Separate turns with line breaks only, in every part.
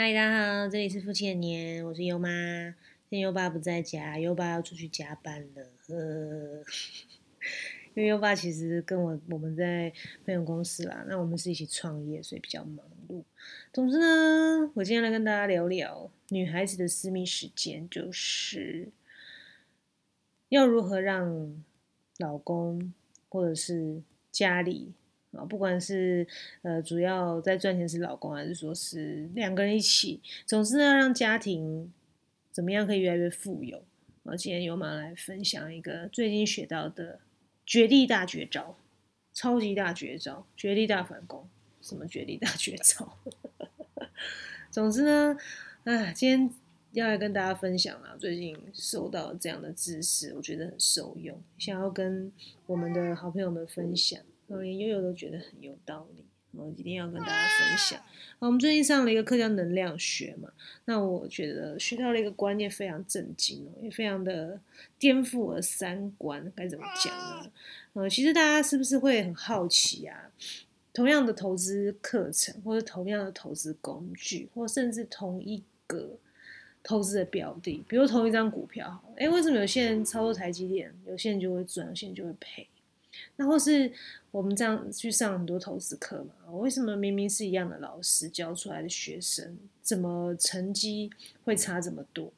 嗨，大家好，这里是夫妻的年，我是优妈。今天优爸不在家，优爸要出去加班了。呃，因为优爸其实跟我我们在朋友公司啦，那我们是一起创业，所以比较忙碌。总之呢，我今天来跟大家聊聊女孩子的私密时间，就是要如何让老公或者是家里。啊，不管是呃主要在赚钱是老公，还是说是两个人一起，总之呢，让家庭怎么样可以越来越富有。我今天由马来分享一个最近学到的绝地大绝招，超级大绝招，绝地大反攻。什么绝地大绝招？总之呢，哎，今天要来跟大家分享啊，最近收到这样的知识，我觉得很受用，想要跟我们的好朋友们分享。连悠悠都觉得很有道理，我一定要跟大家分享。我们最近上了一个课叫能量学嘛，那我觉得学到了一个观念，非常震惊哦，也非常的颠覆我的三观。该怎么讲呢？呃，其实大家是不是会很好奇啊？同样的投资课程，或者同样的投资工具，或甚至同一个投资的标的，比如同一张股票，哎，为什么有些人操作台积电，有些人就会赚，有些人就会赔？那或是我们这样去上很多投资课嘛？为什么明明是一样的老师教出来的学生，怎么成绩会差这么多？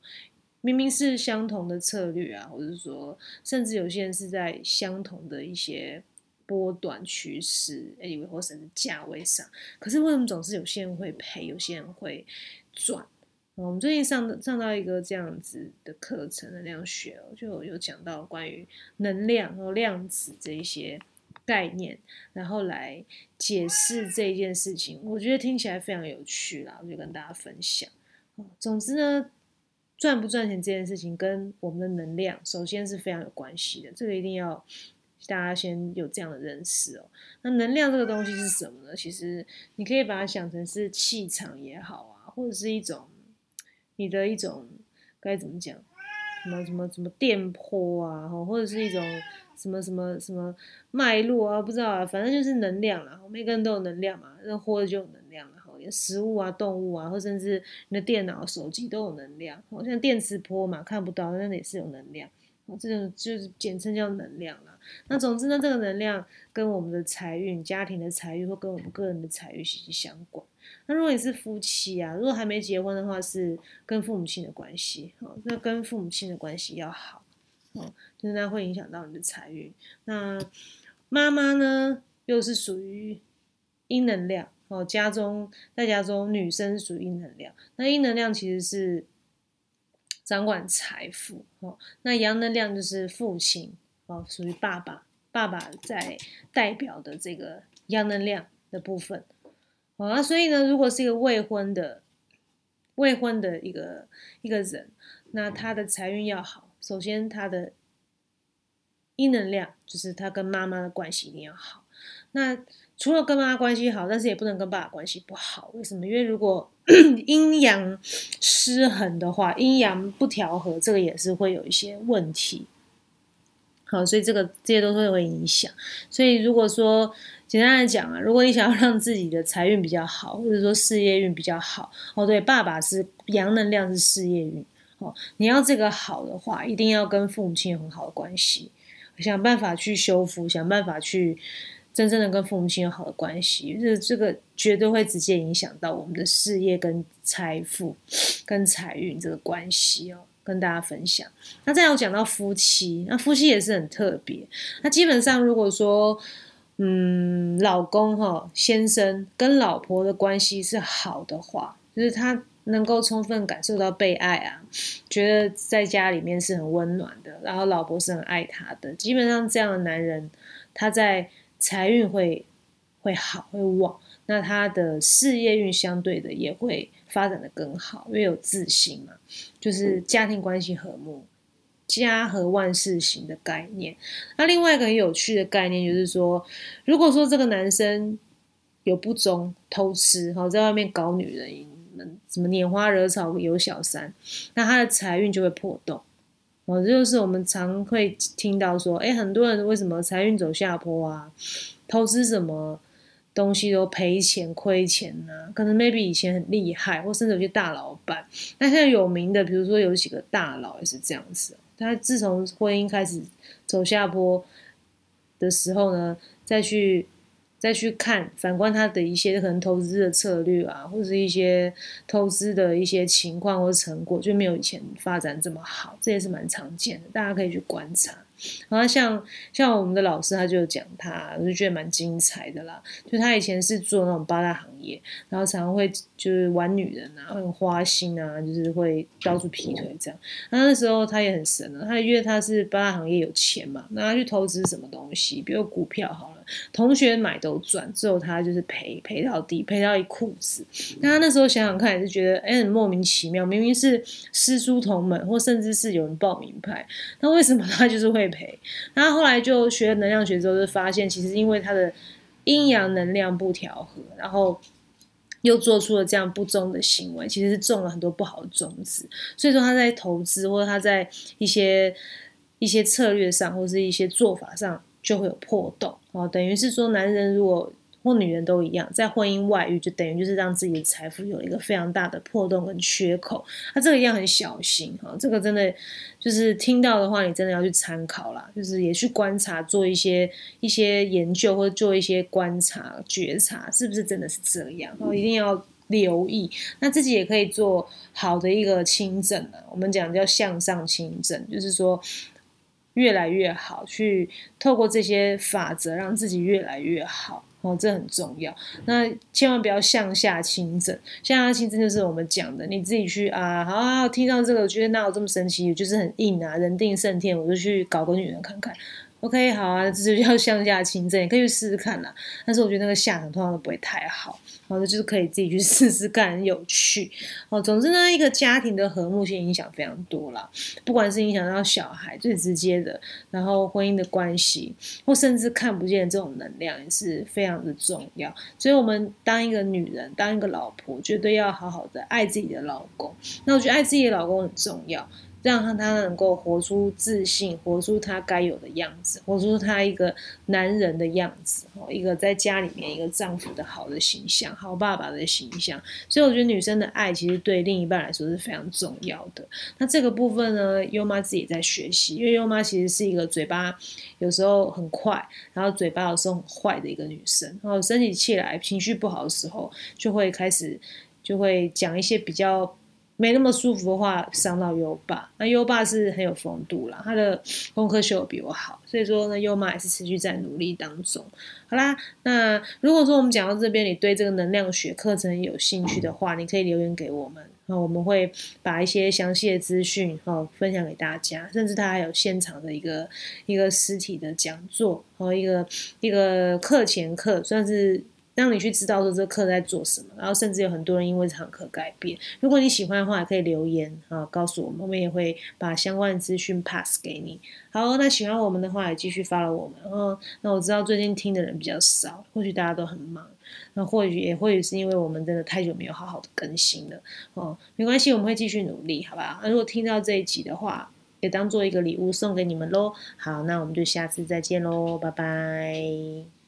明明是相同的策略啊，或者说，甚至有些人是在相同的一些波段趋势，哎，或甚至价位上，可是为什么总是有些人会赔，有些人会赚？我们最近上上到一个这样子的课程，能量学就有讲到关于能量和量子这一些概念，然后来解释这一件事情，我觉得听起来非常有趣啦，我就跟大家分享。总之呢，赚不赚钱这件事情跟我们的能量首先是非常有关系的，这个一定要大家先有这样的认识哦。那能量这个东西是什么呢？其实你可以把它想成是气场也好啊，或者是一种。你的一种该怎么讲？什么什么什么电波啊，或者是一种什么什么什么脉络啊？不知道啊，反正就是能量啊。每个人都有能量嘛，那活着就有能量然后有食物啊、动物啊，或甚至你的电脑、手机都有能量。好像电磁波嘛，看不到，但也是有能量。这种就是简称叫能量啦。那总之呢，这个能量跟我们的财运、家庭的财运，或跟我们个人的财运息息相关。那如果你是夫妻啊，如果还没结婚的话，是跟父母亲的关系。哦，那跟父母亲的关系要好，哦，就是那会影响到你的财运。那妈妈呢，又是属于阴能量。哦，家中在家中，女生属于阴能量。那阴能量其实是。掌管财富哦，那阳能量就是父亲哦，属于爸爸，爸爸在代表的这个阳能量的部分啊，所以呢，如果是一个未婚的未婚的一个一个人，那他的财运要好，首先他的阴能量就是他跟妈妈的关系一定要好，那。除了跟妈妈关系好，但是也不能跟爸爸关系不好。为什么？因为如果 阴阳失衡的话，阴阳不调和，这个也是会有一些问题。好，所以这个这些都会会影响。所以如果说简单来讲啊，如果你想要让自己的财运比较好，或者说事业运比较好，哦，对，爸爸是阳能量是事业运，哦，你要这个好的话，一定要跟父母亲有很好的关系，想办法去修复，想办法去。真正的跟父母亲有好的关系，这这个绝对会直接影响到我们的事业跟财富、跟财运这个关系哦。跟大家分享。那再有讲到夫妻，那夫妻也是很特别。那基本上如果说，嗯，老公哈先生跟老婆的关系是好的话，就是他能够充分感受到被爱啊，觉得在家里面是很温暖的，然后老婆是很爱他的。基本上这样的男人，他在财运会会好会旺，那他的事业运相对的也会发展的更好，因为有自信嘛，就是家庭关系和睦，家和万事兴的概念。那另外一个很有趣的概念就是说，如果说这个男生有不忠、偷吃，好在外面搞女人，什么拈花惹草有小三，那他的财运就会破洞。哦，这就是我们常会听到说，哎，很多人为什么财运走下坡啊？投资什么东西都赔钱亏钱呐，可能 maybe 以前很厉害，或甚至有些大老板，那现在有名的，比如说有几个大佬也是这样子。他自从婚姻开始走下坡的时候呢，再去。再去看反观他的一些可能投资的策略啊，或者是一些投资的一些情况或成果，就没有以前发展这么好，这也是蛮常见的，大家可以去观察。然后像像我们的老师，他就讲他，我就觉得蛮精彩的啦。就他以前是做那种八大行业，然后常常会就是玩女人啊，很花心啊，就是会到处劈腿这样。那那时候他也很神啊，他因为他是八大行业有钱嘛，那他去投资什么东西，比如股票好了。同学买都赚，只有他就是赔赔到底，赔到一裤子。那他那时候想想看，也是觉得哎，很莫名其妙。明明是师出同门，或甚至是有人报名牌，那为什么他就是会赔？那后来就学能量学之后，就发现其实因为他的阴阳能量不调和，然后又做出了这样不忠的行为，其实是种了很多不好的种子。所以说他在投资或者他在一些一些策略上，或者是一些做法上。就会有破洞哦，等于是说，男人如果或女人都一样，在婚姻外遇，就等于就是让自己的财富有一个非常大的破洞跟缺口。那这个要很小心哈，这个真的就是听到的话，你真的要去参考啦，就是也去观察，做一些一些研究或者做一些观察觉察，是不是真的是这样？哦，一定要留意。那自己也可以做好的一个清正啊，我们讲叫向上清正，就是说。越来越好，去透过这些法则让自己越来越好哦，这很重要。那千万不要向下倾正，向下倾正就是我们讲的，你自己去啊，好，听到这个，我觉得哪有这么神奇，就是很硬啊，人定胜天，我就去搞个女人看看。OK，好啊，这就叫向下清正，可以去试试看啦。但是我觉得那个下场通常都不会太好，好的就是可以自己去 试试看，很有趣哦。总之呢，一个家庭的和睦性影响非常多啦，不管是影响到小孩最直接的，然后婚姻的关系，或甚至看不见这种能量也是非常的重要。所以，我们当一个女人，当一个老婆，绝对要好好的爱自己的老公。那我觉得爱自己的老公很重要。让他能够活出自信，活出他该有的样子，活出他一个男人的样子，哦，一个在家里面一个丈夫的好的形象，好爸爸的形象。所以我觉得女生的爱其实对另一半来说是非常重要的。那这个部分呢，优妈自己在学习，因为优妈其实是一个嘴巴有时候很快，然后嘴巴有时候很坏的一个女生。然后生起气来，情绪不好的时候，就会开始就会讲一些比较。没那么舒服的话，伤到优爸。那优爸是很有风度啦，他的功课修比我好，所以说呢，优妈也是持续在努力当中。好啦，那如果说我们讲到这边，你对这个能量学课程有兴趣的话，你可以留言给我们，那我们会把一些详细的资讯哦分享给大家，甚至他还有现场的一个一个实体的讲座和一个一个课前课，算是。让你去知道说这课在做什么，然后甚至有很多人因为这堂课改变。如果你喜欢的话，也可以留言啊告诉我们，我们也会把相关的资讯 pass 给你。好，那喜欢我们的话也继续 follow 我们。哦，那我知道最近听的人比较少，或许大家都很忙，那或许也或许是因为我们真的太久没有好好的更新了。哦，没关系，我们会继续努力，好吧？那如果听到这一集的话，也当做一个礼物送给你们喽。好，那我们就下次再见喽，拜拜。